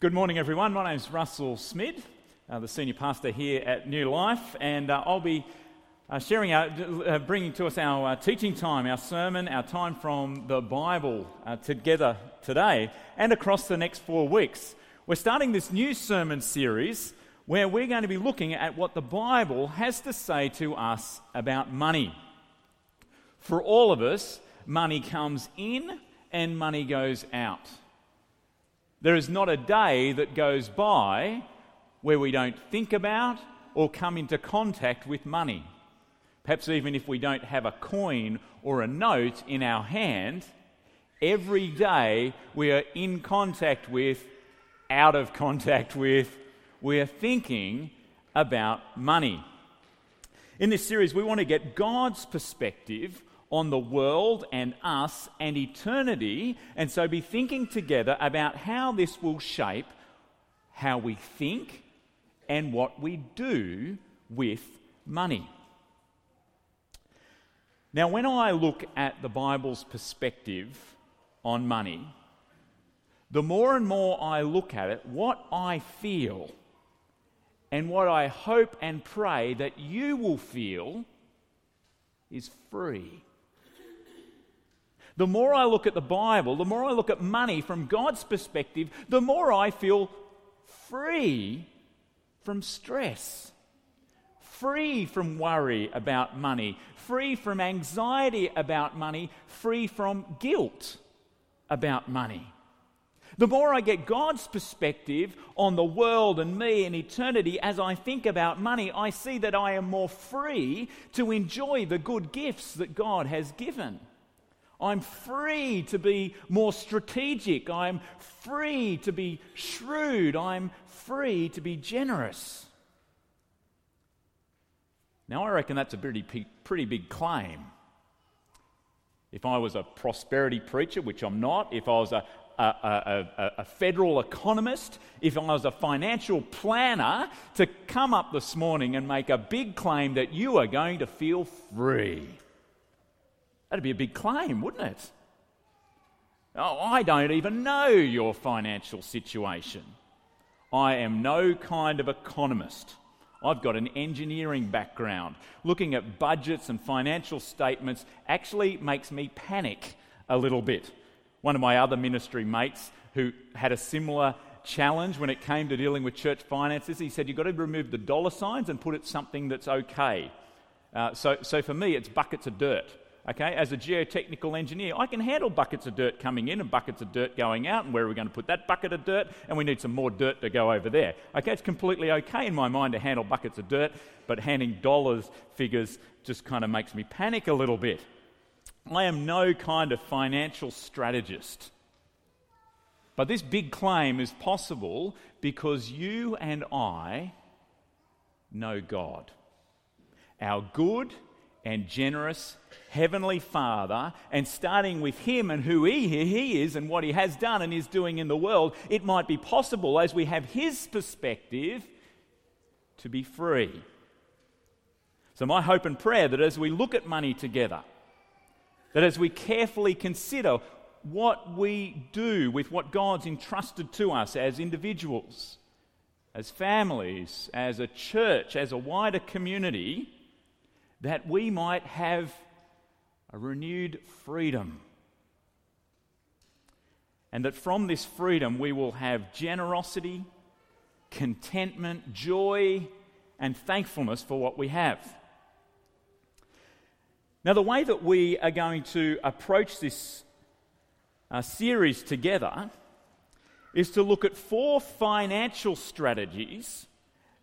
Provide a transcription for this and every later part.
Good morning, everyone. My name is Russell Smid, uh, the senior pastor here at New Life, and uh, I'll be uh, sharing our, uh, bringing to us our uh, teaching time, our sermon, our time from the Bible uh, together today and across the next four weeks. We're starting this new sermon series where we're going to be looking at what the Bible has to say to us about money. For all of us, money comes in and money goes out. There is not a day that goes by where we don't think about or come into contact with money. Perhaps even if we don't have a coin or a note in our hand, every day we are in contact with, out of contact with, we are thinking about money. In this series, we want to get God's perspective on the world and us and eternity, and so be thinking together about how this will shape how we think and what we do with money. Now, when I look at the Bible's perspective on money, the more and more I look at it, what I feel and what I hope and pray that you will feel is free. The more I look at the Bible, the more I look at money from God's perspective, the more I feel free from stress, free from worry about money, free from anxiety about money, free from guilt about money. The more I get God's perspective on the world and me and eternity as I think about money, I see that I am more free to enjoy the good gifts that God has given. I'm free to be more strategic. I'm free to be shrewd. I'm free to be generous. Now, I reckon that's a pretty, pretty big claim. If I was a prosperity preacher, which I'm not, if I was a, a, a, a, federal economist, if I was a financial planner, to come up this morning and make a big claim that you are going to feel free. That'd be a big claim, wouldn't it? Oh, I don't even know your financial situation. I am no kind of economist. I've got an engineering background. Looking at budgets and financial statements actually makes me panic a little bit. One of my other ministry mates who had a similar challenge when it came to dealing with church finances, he said, You've got to remove the dollar signs and put it something that's okay. Uh, so, so for me, it's buckets of dirt. Okay, as a geotechnical engineer, I can handle buckets of dirt coming in and buckets of dirt going out, and where are we going to put that bucket of dirt? And we need some more dirt to go over there. Okay, it's completely okay in my mind to handle buckets of dirt, but handing dollars figures just kind of makes me panic a little bit. I am no kind of financial strategist. But this big claim is possible because you and I know God. Our good and generous Heavenly Father and starting with Him and who he, he is and what He has done and is doing in the world, it might be possible as we have His perspective to be free. So, my hope and prayer that as we look at money together, that as we carefully consider what we do with what God's entrusted to us as individuals, as families, as a church, as a wider community, that we might have a renewed freedom. And that from this freedom we will have generosity, contentment, joy, and thankfulness for what we have. Now, the way that we are going to approach this uh, series together is to look at four financial strategies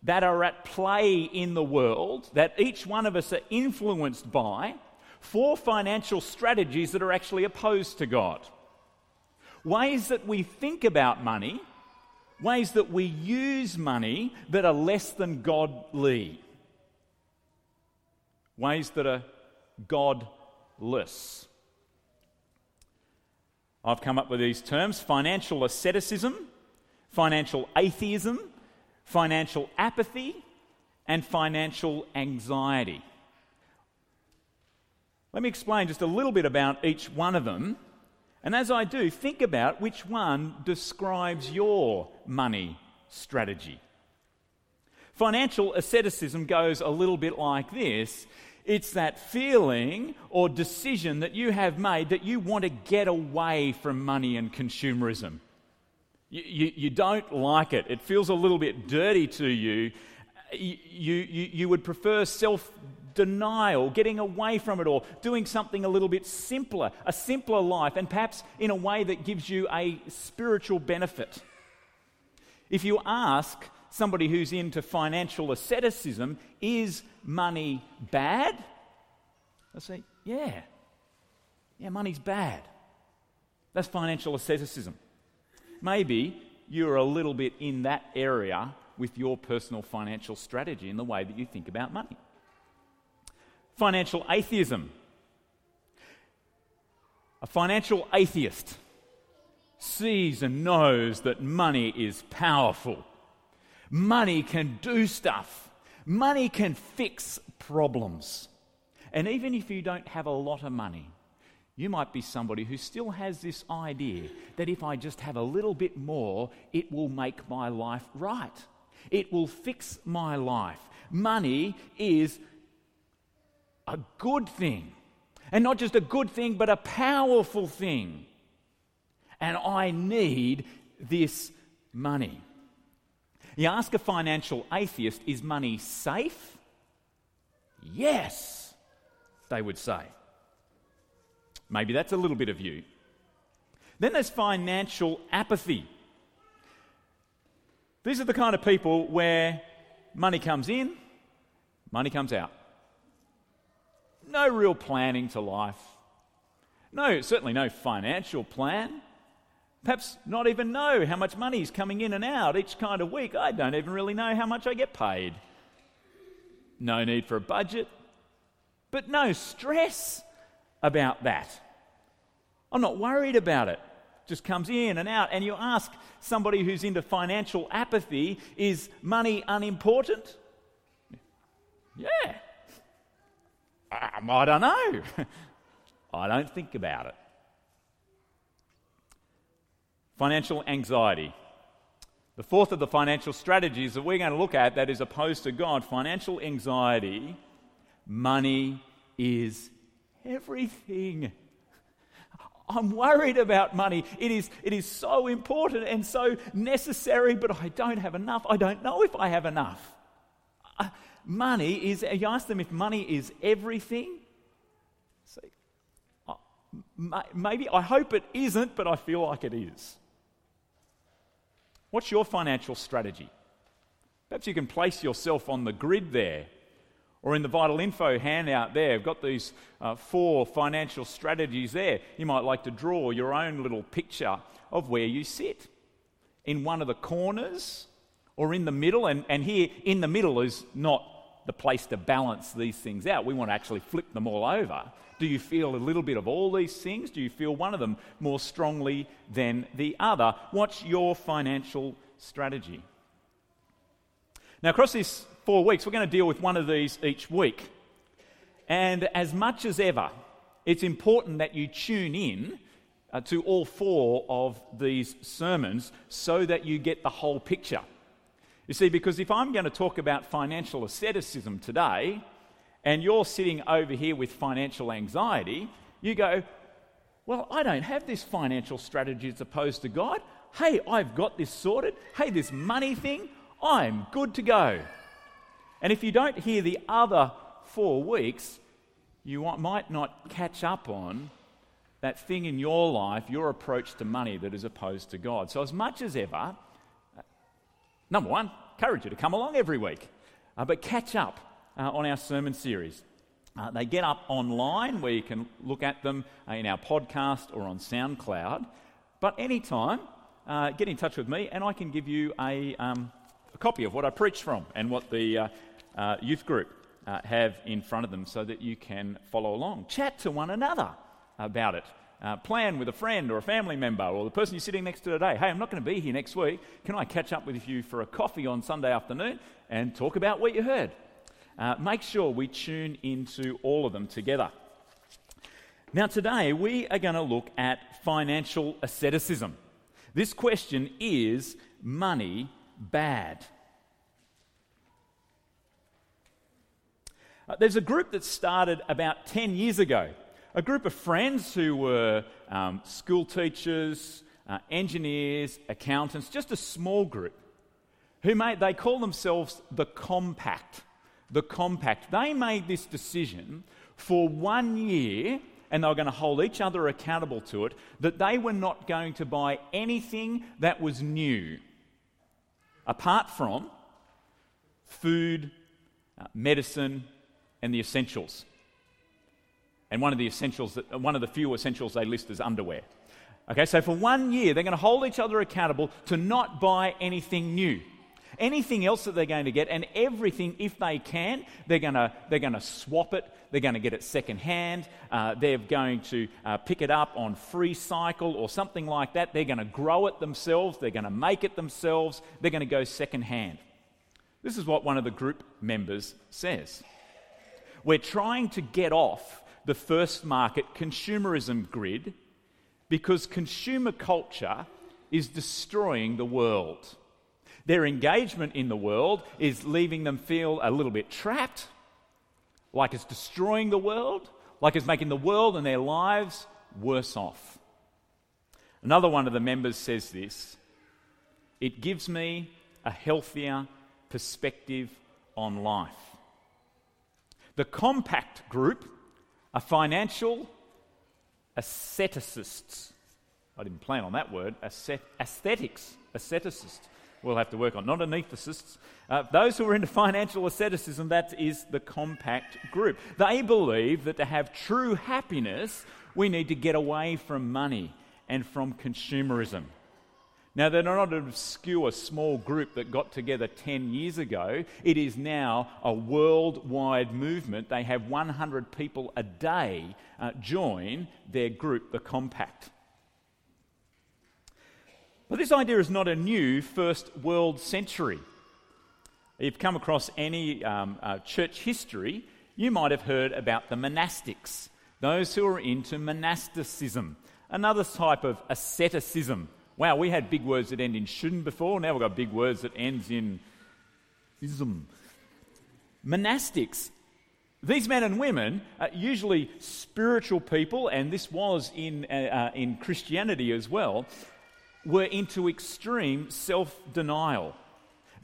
that are at play in the world, that each one of us are influenced by, four financial strategies that are actually opposed to God. Ways that we think about money, ways that we use money that are less than godly, ways that are godless. I've come up with these terms financial asceticism, financial atheism, financial apathy, and financial anxiety. Let me explain just a little bit about each one of them, And as I do, think about which one describes your money strategy. Financial asceticism goes a little bit like this it's that feeling or decision that you have made that you want to get away from money and consumerism. You, you, don't like it, it feels a little bit dirty to you. You, you, you would prefer self denial, getting away from it all, doing something a little bit simpler, a simpler life, and perhaps in a way that gives you a spiritual benefit. If you ask somebody who's into financial asceticism, is money bad? They'll say, yeah. Yeah, money's bad. That's financial asceticism. Maybe you're a little bit in that area with your personal financial strategy in the way that you think about money. Financial atheism. A financial atheist sees and knows that money is powerful. Money can do stuff. Money can fix problems. And even if you don't have a lot of money, you might be somebody who still has this idea that if I just have a little bit more, it will make my life right. It will fix my life. Money is a good thing. And not just a good thing, but a powerful thing. And I need this money. You ask a financial atheist, is money safe? Yes, they would say. Maybe that's a little bit of you. Then there's financial apathy. These are the kind of people where money comes in, money comes out. No real planning to life. No, certainly no financial plan. Perhaps not even know how much money is coming in and out each kind of week. I don't even really know how much I get paid. No need for a budget, but no stress about that. I'm not worried about it. Just comes in and out. And you ask somebody who's into financial apathy, is money unimportant? Yeah. Um, I don't know. I don't think about it. Financial anxiety. The fourth of the financial strategies that we're going to look at that is opposed to God financial anxiety. Money is everything. I'm worried about money. It is, it is so important and so necessary, but I don't have enough. I don't know if I have enough. Uh, money is, you ask them if money is everything. See, uh, maybe, I hope it isn't, but I feel like it is. What's your financial strategy? Perhaps you can place yourself on the grid there or in the Vital Info handout there, I've got these uh, four financial strategies there. You might like to draw your own little picture of where you sit. In one of the corners or in the middle, and, and here in the middle is not the place to balance these things out. We want to actually flip them all over. Do you feel a little bit of all these things? Do you feel one of them more strongly than the other? What's your financial strategy? Now, across this four weeks, we're going to deal with one of these each week. And as much as ever, it's important that you tune in uh, to all four of these sermons so that you get the whole picture. You see, because if I'm going to talk about financial asceticism today, and you're sitting over here with financial anxiety, you go, Well, I don't have this financial strategy as opposed to God. Hey, I've got this sorted. Hey, this money thing, I'm good to go. And if you don't hear the other four weeks, you might not catch up on that thing in your life, your approach to money that is opposed to God. So, as much as ever, uh, number one, encourage you to come along every week, uh, but catch up uh, on our sermon series. Uh, they get up online where you can look at them uh, in our podcast or on SoundCloud. But anytime, uh, get in touch with me and I can give you a, um, a copy of what I preach from and what the uh, youth group uh, have in front of them so that you can follow along. Chat to one another about it. Uh, plan with a friend or a family member or the person you're sitting next to today. Hey, I'm not going to be here next week. Can I catch up with you for a coffee on Sunday afternoon and talk about what you heard? Uh, make sure we tune into all of them together. Now, today we are going to look at financial asceticism. This question is money bad? Uh, there's a group that started about 10 years ago. A group of friends who were um, school teachers, uh, engineers, accountants, just a small group, who made, they call themselves the Compact. The Compact. They made this decision for one year, and they were going to hold each other accountable to it, that they were not going to buy anything that was new, apart from food, uh, medicine, and the essentials. And one of the essentials, that, one of the few essentials they list is underwear. Okay, so for one year, they're going to hold each other accountable to not buy anything new. Anything else that they're going to get, and everything, if they can, they're going to, they're going to swap it. They're going to get it secondhand. Uh, they're going to uh, pick it up on Freecycle or something like that. They're going to grow it themselves. They're going to make it themselves. They're going to go secondhand. This is what one of the group members says. We're trying to get off the first market consumerism grid because consumer culture is destroying the world. Their engagement in the world is leaving them feel a little bit trapped, like it's destroying the world, like it's making the world and their lives worse off. Another one of the members says this it gives me a healthier perspective on life. The compact group are financial asceticists. I didn't plan on that word. aesthetics, asceticists. We'll have to work on, not anaesthetists. Uh, those who are into financial asceticism, that is the compact group. They believe that to have true happiness, we need to get away from money and from consumerism. Now, they're not an obscure small group that got together 10 years ago. It is now a worldwide movement. They have 100 people a day uh, join their group, the Compact. But this idea is not a new first world century. If you've come across any um, uh, church history, you might have heard about the monastics, those who are into monasticism, another type of asceticism Wow, we had big words that end in shouldn't before. Now we've got big words that ends in ism. Monastics. These men and women, are usually spiritual people, and this was in, uh, uh, in Christianity as well, were into extreme self denial.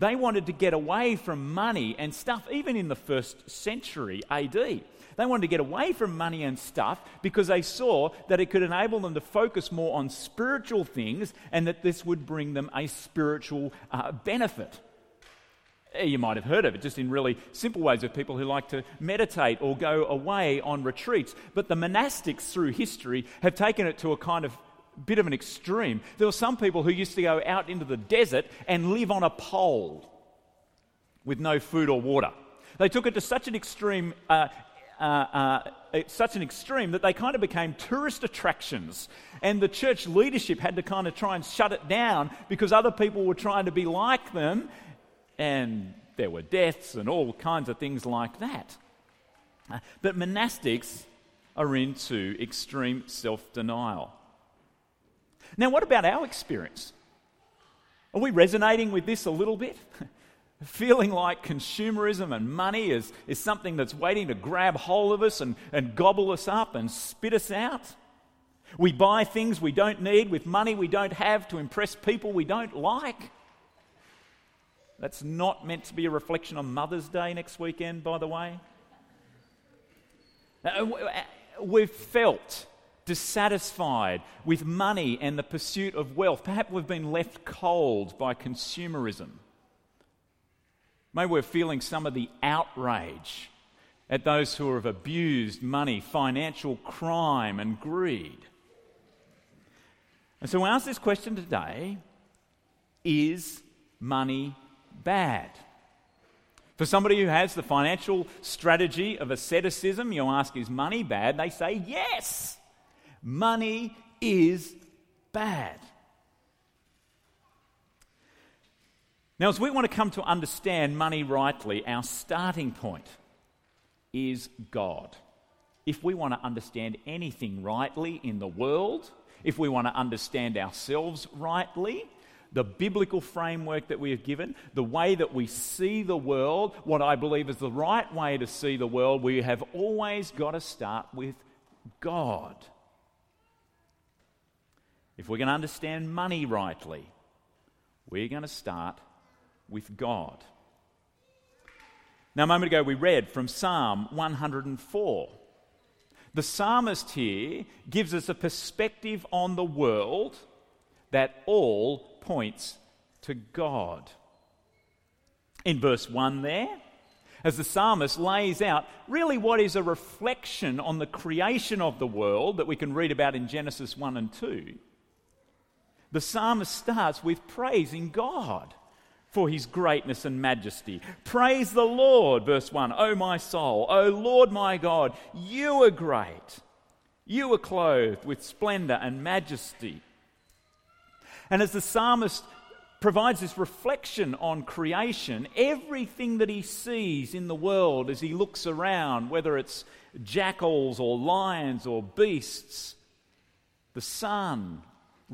They wanted to get away from money and stuff, even in the first century AD. They wanted to get away from money and stuff because they saw that it could enable them to focus more on spiritual things and that this would bring them a spiritual uh, benefit. Eh, you might have heard of it just in really simple ways of people who like to meditate or go away on retreats. But the monastics through history have taken it to a kind of bit of an extreme. There were some people who used to go out into the desert and live on a pole with no food or water. They took it to such an extreme uh, uh, uh, such an extreme that they kind of became tourist attractions. And the church leadership had to kind of try and shut it down because other people were trying to be like them. And there were deaths and all kinds of things like that. But monastics are into extreme self denial. Now, what about our experience? Are we resonating with this a little bit? feeling like consumerism and money is, is something that's waiting to grab hold of us and, and gobble us up and spit us out. We buy things we don't need with money we don't have to impress people we don't like. That's not meant to be a reflection on Mother's Day next weekend, by the way. Uh, uh, we've felt dissatisfied with money and the pursuit of wealth. Perhaps we've been left cold by consumerism. Maybe we're feeling some of the outrage at those who have abused money, financial crime, and greed. And so we ask this question today Is money bad? For somebody who has the financial strategy of asceticism, you ask, Is money bad? They say, Yes, money is bad. Now, as we want to come to understand money rightly, our starting point is God. if we want to understand anything rightly in the world, if we want to understand ourselves rightly, the biblical framework that we have given, the way that we see the world, what I believe is the right way to see the world, we have always got to start with God. If we're going to understand money rightly, we're going to start with God. Now, a moment ago, we read from Psalm 104. The psalmist here gives us a perspective on the world that all points to God. In verse 1 there, as the psalmist lays out really what is a reflection on the creation of the world that we can read about in Genesis 1 and 2, the psalmist starts with praising God for his greatness and majesty. Praise the Lord, verse 1. O my soul, O Lord my God, you are great. You are clothed with splendor and majesty. And as the psalmist provides this reflection on creation, everything that he sees in the world as he looks around, whether it's jackals or lions or beasts, the sun,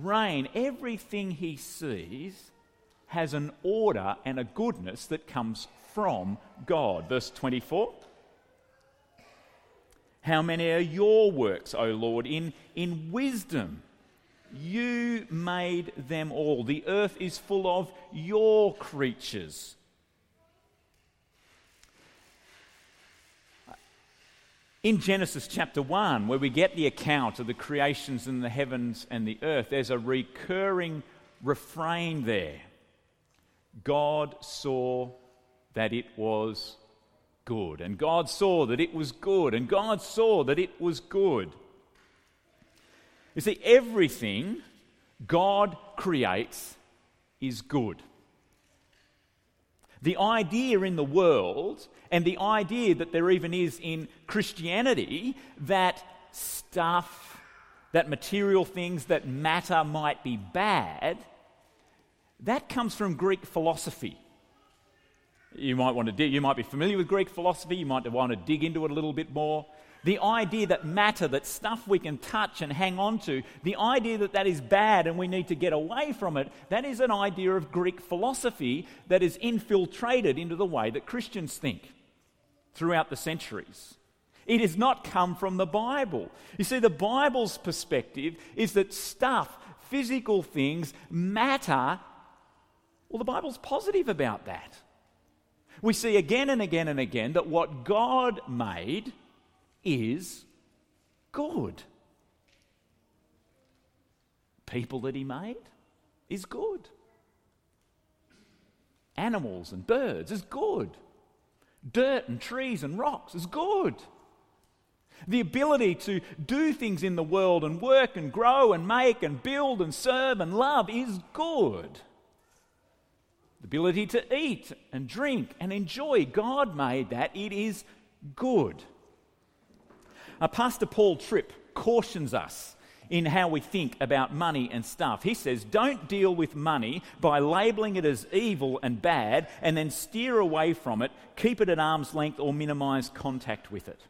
rain, everything he sees has an order and a goodness that comes from God. Verse 24. How many are your works, O Lord? In, in wisdom, you made them all. The earth is full of your creatures. In Genesis chapter 1, where we get the account of the creations in the heavens and the earth, there's a recurring refrain there. God saw that it was good. And God saw that it was good. And God saw that it was good. You see, everything God creates is good. The idea in the world, and the idea that there even is in Christianity, that stuff, that material things, that matter might be bad, that comes from Greek philosophy. You might want to dig, you might be familiar with Greek philosophy, you might want to dig into it a little bit more. The idea that matter, that stuff we can touch and hang on to, the idea that that is bad and we need to get away from it, that is an idea of Greek philosophy that is infiltrated into the way that Christians think throughout the centuries. It has not come from the Bible. You see, the Bible's perspective is that stuff, physical things, matter well, the Bible's positive about that. We see again and again and again that what God made is good. People that He made is good. Animals and birds is good. Dirt and trees and rocks is good. The ability to do things in the world and work and grow and make and build and serve and love is good the ability to eat and drink and enjoy. God made that. It is good. Uh, Pastor Paul Tripp cautions us in how we think about money and stuff. He says, Don't deal with money by labeling it as evil and bad and then steer away from it, keep it at arm's length, or minimize contact with it.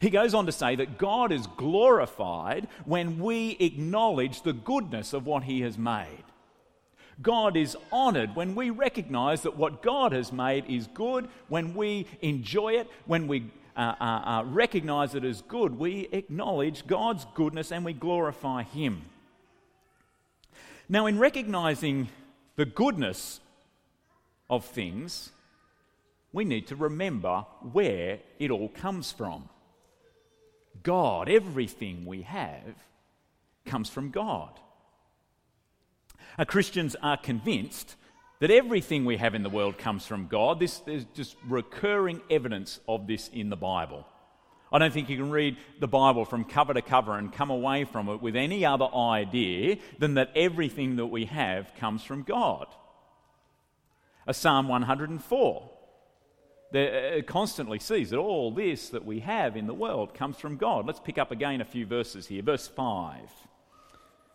He goes on to say that God is glorified when we acknowledge the goodness of what He has made. God is honored when we recognize that what God has made is good, when we enjoy it, when we uh, uh, uh, recognize it as good, we acknowledge God's goodness and we glorify Him. Now, in recognizing the goodness of things, we need to remember where it all comes from. God, everything we have, comes from God. Uh, Christians are convinced that everything we have in the world comes from God. This, there's just recurring evidence of this in the Bible. I don't think you can read the Bible from cover to cover and come away from it with any other idea than that everything that we have comes from God. A Psalm 104 that uh, constantly sees that all this that we have in the world comes from God. Let's pick up again a few verses here. Verse 5.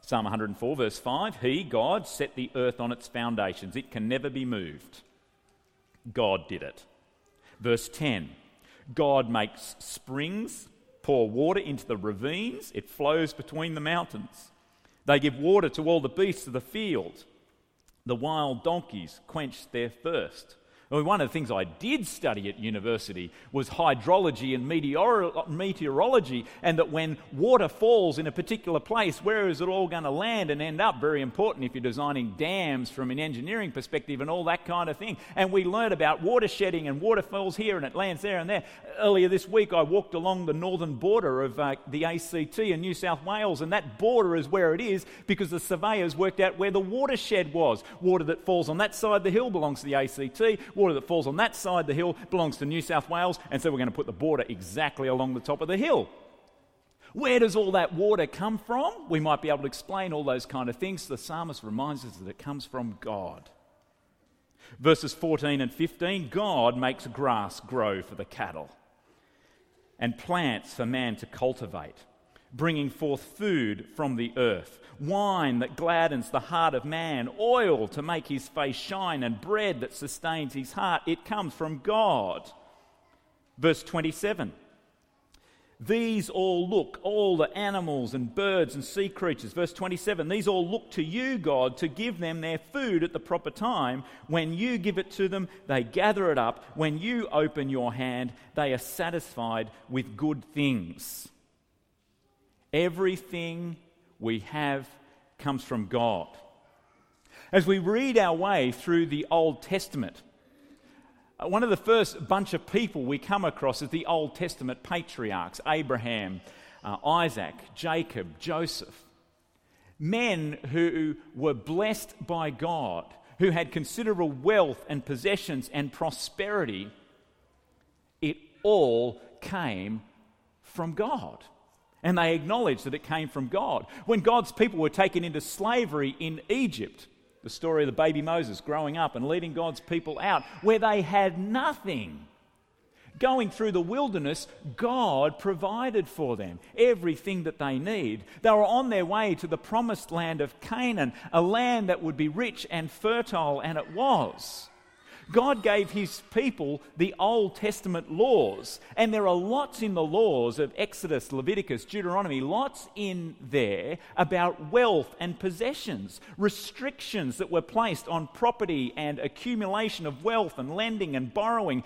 Psalm 104, verse 5 He, God, set the earth on its foundations. It can never be moved. God did it. Verse 10 God makes springs pour water into the ravines, it flows between the mountains. They give water to all the beasts of the field. The wild donkeys quench their thirst. One of the things I did study at university was hydrology and meteorology, and that when water falls in a particular place, where is it all going to land and end up? Very important if you're designing dams from an engineering perspective and all that kind of thing. And we learned about water shedding and water falls here and it lands there and there. Earlier this week, I walked along the northern border of uh, the ACT in New South Wales, and that border is where it is because the surveyors worked out where the watershed was. Water that falls on that side of the hill belongs to the ACT water that falls on that side of the hill belongs to New South Wales, and so we're going to put the border exactly along the top of the hill. Where does all that water come from? We might be able to explain all those kind of things. The psalmist reminds us that it comes from God. Verses 14 and 15 God makes grass grow for the cattle and plants for man to cultivate bringing forth food from the earth, wine that gladdens the heart of man, oil to make his face shine, and bread that sustains his heart. It comes from God. Verse 27. These all look, all the animals and birds and sea creatures. Verse 27 These all look to you, God, to give them their food at the proper time. When you give it to them, they gather it up. When you open your hand, they are satisfied with good things. Everything we have comes from God. As we read our way through the Old Testament, uh, one of the first bunch of people we come across is the Old Testament patriarchs Abraham, uh, Isaac, Jacob, Joseph. Men who were blessed by God, who had considerable wealth and possessions and prosperity. It all came from God and they acknowledged that it came from God. When God's people were taken into slavery in Egypt, the story of the baby Moses growing up and leading God's people out, where they had nothing. Going through the wilderness, God provided for them everything that they need. They were on their way to the promised land of Canaan, a land that would be rich and fertile, and it was. God gave his people the Old Testament laws, and there are lots in the laws of Exodus, Leviticus, Deuteronomy, lots in there about wealth and possessions, restrictions that were placed on property and accumulation of wealth and lending and borrowing.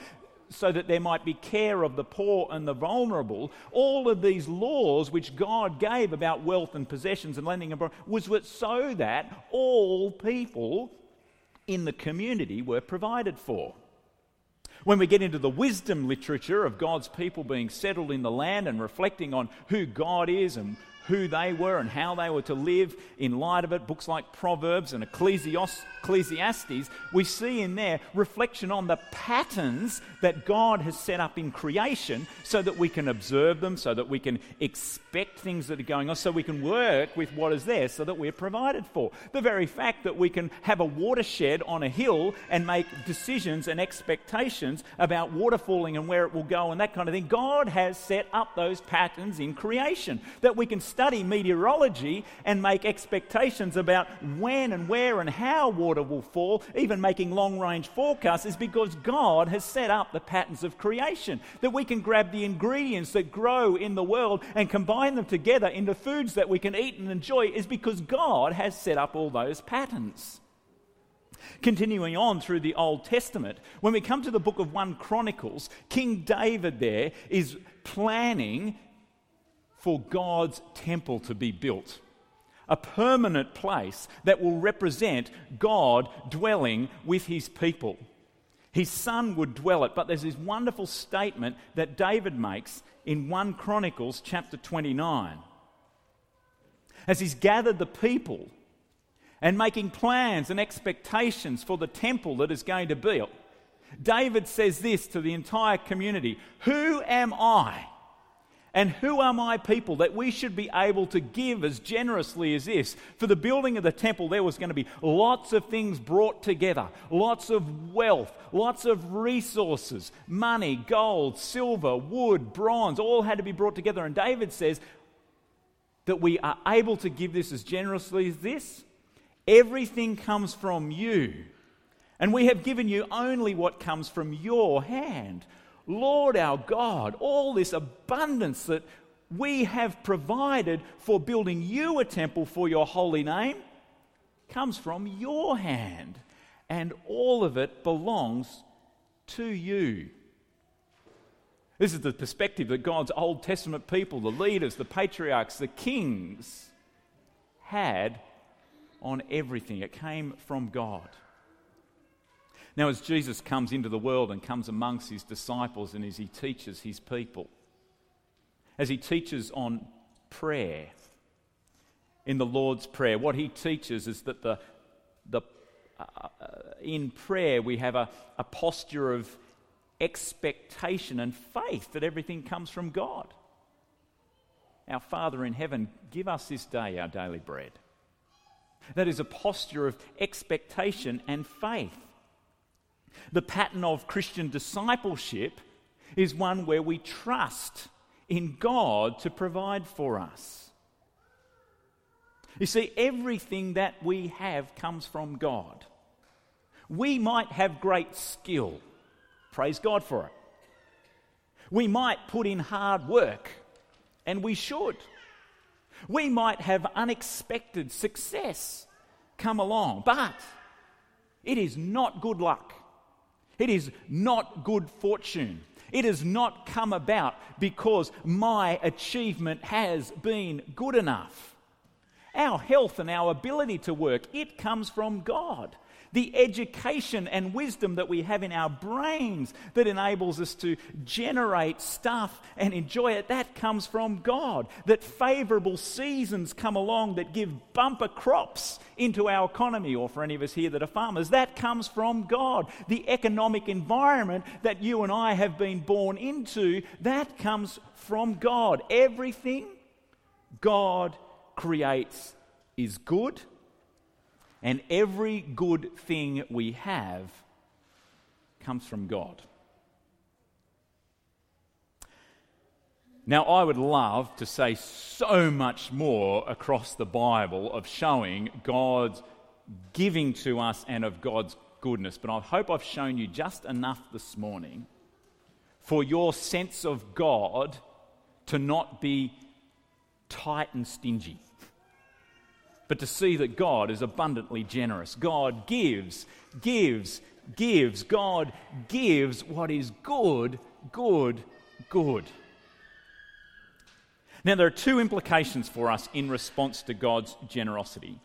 So that there might be care of the poor and the vulnerable. All of these laws which God gave about wealth and possessions and lending and borrowing was so that all people in the community were provided for. When we get into the wisdom literature of God's people being settled in the land and reflecting on who God is and who they were and how they were to live in light of it, books like Proverbs and Ecclesiastes, we see in there reflection on the patterns that God has set up in creation so that we can observe them, so that we can expect things that are going on, so we can work with what is there so that we're provided for. The very fact that we can have a watershed on a hill and make decisions and expectations about water falling and where it will go and that kind of thing, God has set up those patterns in creation that we can study meteorology and make expectations about when and where and how water will fall, even making long range forecasts, is because God has set up the patterns of creation. That we can grab the ingredients that grow in the world and combine them together into foods that we can eat and enjoy is because God has set up all those patterns. Continuing on through the Old Testament, when we come to the book of 1 Chronicles, King David there is planning for God's temple to be built. A permanent place that will represent God dwelling with his people. His son would dwell it, but there's this wonderful statement that David makes in 1 Chronicles chapter 29. As he's gathered the people and making plans and expectations for the temple that is going to be built, David says this to the entire community Who am I? And who are my people that we should be able to give as generously as this? For the building of the temple, there was going to be lots of things brought together, lots of wealth, lots of resources, money, gold, silver, wood, bronze, all had to be brought together. And David says that we are able to give this as generously as this. Everything comes from you. And we have given you only what comes from your hand. Lord our God, all this abundance that we have provided for building you a temple for your holy name comes from your hand, and all of it belongs to you. This is the perspective that God's Old Testament people, the leaders, the patriarchs, the kings, had on everything. It came from God. Now, as Jesus comes into the world and comes amongst his disciples and as he teaches his people, as he teaches on prayer, in the Lord's Prayer, what he teaches is that the, the, uh, uh in prayer we have a, a posture of expectation and faith that everything comes from God. Our Father in heaven, give us this day our daily bread. That is a posture of expectation and faith. The pattern of Christian discipleship is one where we trust in God to provide for us. You see, everything that we have comes from God. We might have great skill, praise God for it. We might put in hard work, and we should. We might have unexpected success come along, but it is not good luck. It is not good fortune. It has not come about because my achievement has been good enough. Our health and our ability to work, it comes from God the education and wisdom that we have in our brains that enables us to generate stuff and enjoy it, that comes from God. That favorable seasons come along that give bumper crops into our economy, or for any of us here that are farmers, that comes from God. The economic environment that you and I have been born into, that comes from God. Everything God creates is good and every good thing we have comes from God. Now, I would love to say so much more across the Bible of showing God's giving to us and of God's goodness, but I hope I've shown you just enough this morning for your sense of God to not be tight and stingy but to see that God is abundantly generous. God gives, gives, gives. God gives what is good, good, good. Now, there are two implications for us in response to God's generosity.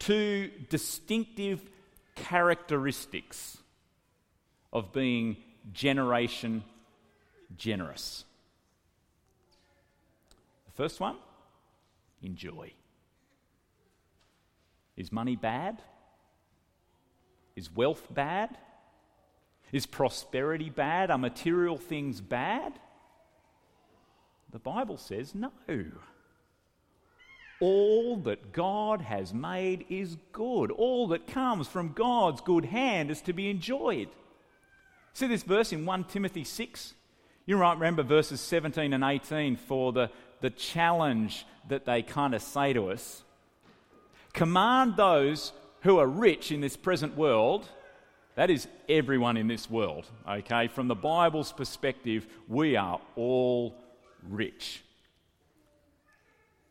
Two distinctive characteristics of being generation generous. The first one, enjoy. Is money bad? Is wealth bad? Is prosperity bad? Are material things bad? The Bible says no. All that God has made is good. All that comes from God's good hand is to be enjoyed. See this verse in 1 Timothy 6? You might remember verses 17 and 18 for the, the challenge that they kind of say to us. Command those who are rich in this present world, that is everyone in this world, okay? From the Bible's perspective, we are all rich.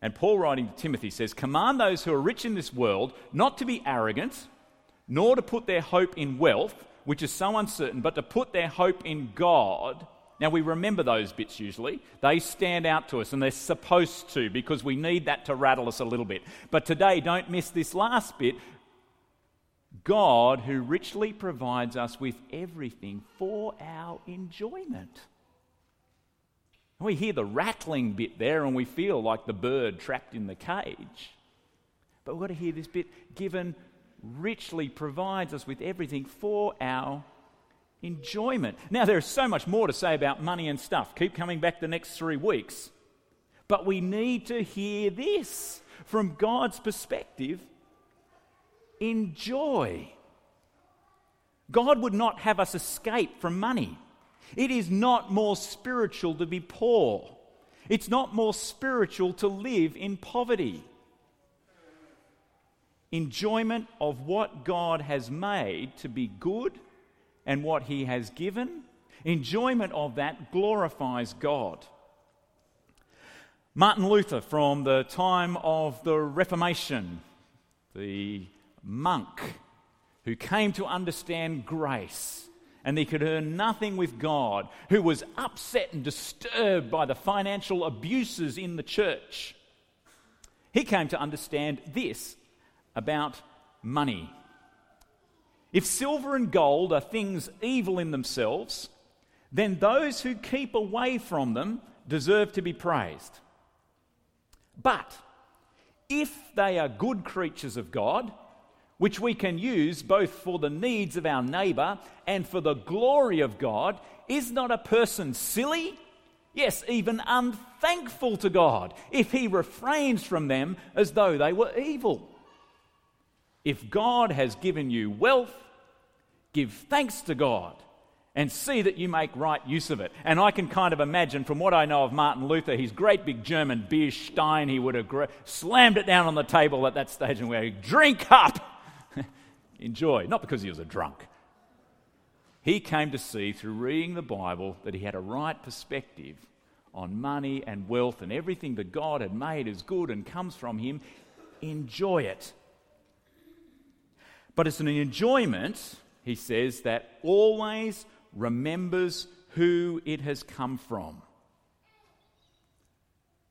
And Paul, writing to Timothy, says, Command those who are rich in this world not to be arrogant, nor to put their hope in wealth, which is so uncertain, but to put their hope in God now, we remember those bits usually. They stand out to us, and they're supposed to because we need that to rattle us a little bit. But today, don't miss this last bit God, who richly provides us with everything for our enjoyment. We hear the rattling bit there, and we feel like the bird trapped in the cage. But we've got to hear this bit given richly provides us with everything for our enjoyment. Now, there is so much more to say about money and stuff. Keep coming back the next three weeks. But we need to hear this from God's perspective enjoy. God would not have us escape from money. It is not more spiritual to be poor. It's not more spiritual to live in poverty. Enjoyment of what God has made to be good and what He has given, enjoyment of that glorifies God. Martin Luther, from the time of the Reformation, the monk who came to understand grace and he could earn nothing with God, who was upset and disturbed by the financial abuses in the church, he came to understand this about money. If silver and gold are things evil in themselves, then those who keep away from them deserve to be praised. But if they are good creatures of God, which we can use both for the needs of our neighbour and for the glory of God, is not a person silly? Yes, even unthankful to God if he refrains from them as though they were evil. If God has given you wealth, give thanks to God and see that you make right use of it. And I can kind of imagine, from what I know of Martin Luther, his great big German beer stein, he would have slammed it down on the table at that stage and went, Drink up! Enjoy. Not because he was a drunk. He came to see through reading the Bible that he had a right perspective on money and wealth and everything that God had made is good and comes from him. Enjoy it. But it's an enjoyment, he says, that always remembers who it has come from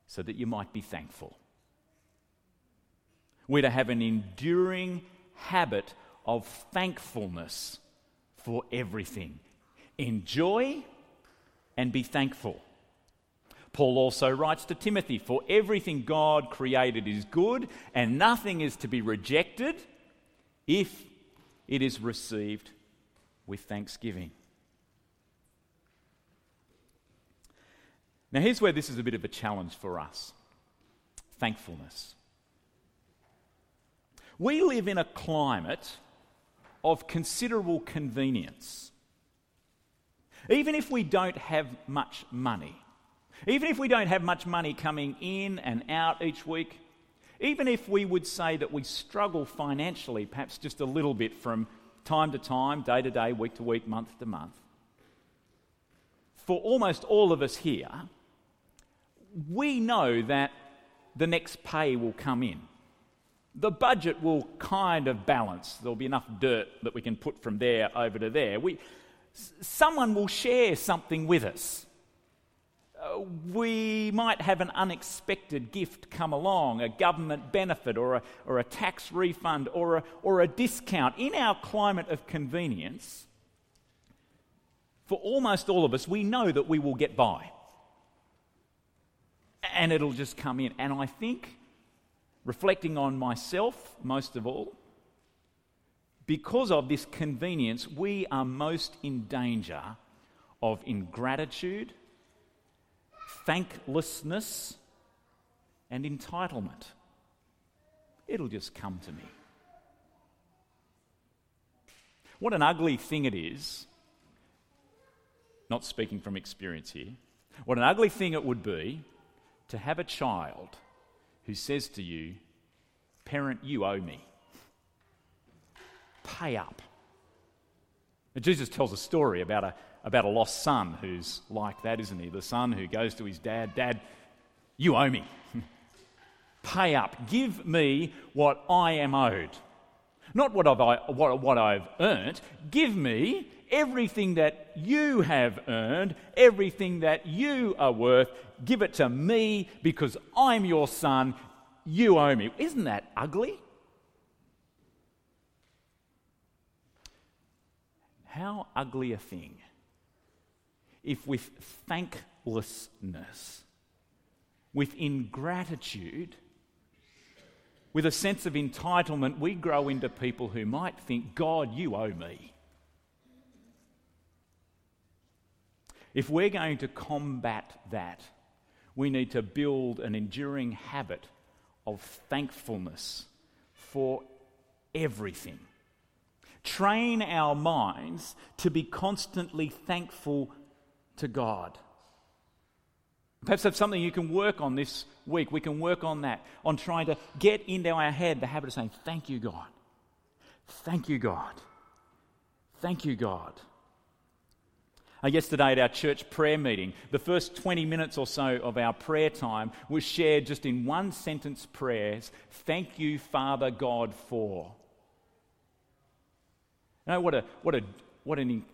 so that you might be thankful. We're to have an enduring habit of thankfulness for everything. Enjoy and be thankful. Paul also writes to Timothy For everything God created is good, and nothing is to be rejected if it is received with thanksgiving. Now, here's where this is a bit of a challenge for us thankfulness. We live in a climate of considerable convenience. Even if we don't have much money, even if we don't have much money coming in and out each week, even if we would say that we struggle financially, perhaps just a little bit from time to time, day to day, week to week, month to month, for almost all of us here, we know that the next pay will come in. The budget will kind of balance. There'll be enough dirt that we can put from there over to there. We, someone will share something with us. We might have an unexpected gift come along, a government benefit or a, or a tax refund or a, or a discount. In our climate of convenience, for almost all of us, we know that we will get by and it'll just come in. And I think, reflecting on myself most of all, because of this convenience, we are most in danger of ingratitude, thanklessness, and entitlement. It'll just come to me. What an ugly thing it is, not speaking from experience here, what an ugly thing it would be to have a child who says to you, Parent, you owe me. Pay up. Now, Jesus tells a story about a, about a lost son who's like that, isn't he? The son who goes to his dad, Dad, you owe me. Pay up. Give me what I am owed. Not what I've, what, what I've earned. Give me everything that you have earned, everything that you are worth, give it to me because I'm your son. You owe me. Isn't that ugly? How ugly a thing if with thanklessness, with ingratitude, with a sense of entitlement, we grow into people who might think, God, you owe me. If we're going to combat that, we need to build an enduring habit of thankfulness for everything. Train our minds to be constantly thankful to God. Perhaps that's something you can work on this week. We can work on that, on trying to get into our head the habit of saying, Thank you, God. Thank you, God. Thank you, God. Uh, yesterday at our church prayer meeting, the first 20 minutes or so of our prayer time was shared just in one sentence prayers Thank you, Father God, for. You know what, a, what, a, what an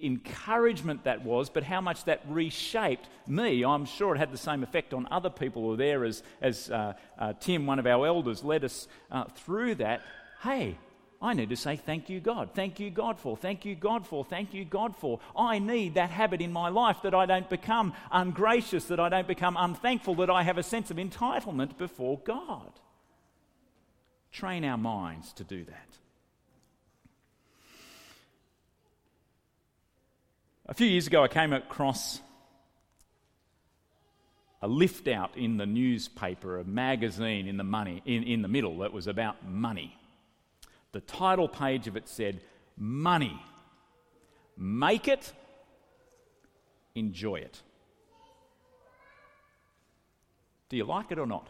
encouragement that was, but how much that reshaped me. I'm sure it had the same effect on other people who were there as, as uh, uh, Tim, one of our elders, led us uh, through that. Hey, I need to say thank you, God. Thank you, God, for. Thank you, God, for. Thank you, God, for. I need that habit in my life that I don't become ungracious, that I don't become unthankful, that I have a sense of entitlement before God. Train our minds to do that. A few years ago, I came across a lift out in the newspaper, a magazine in the, money, in, in the middle that was about money. The title page of it said, Money. Make it, enjoy it. Do you like it or not?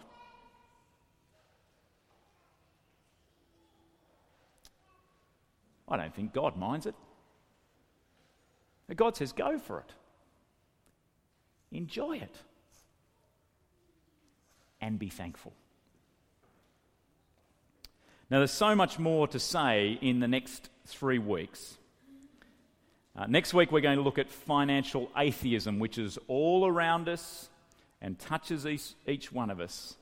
I don't think God minds it. God says, go for it. Enjoy it. And be thankful. Now, there's so much more to say in the next three weeks. Uh, next week, we're going to look at financial atheism, which is all around us and touches each, each one of us.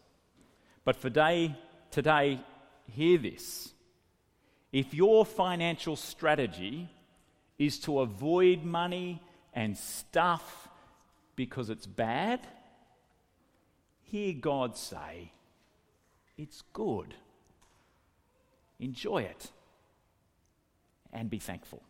But for day, today, hear this. If your financial strategy is to avoid money and stuff because it's bad, hear God say, It's good. Enjoy it and be thankful.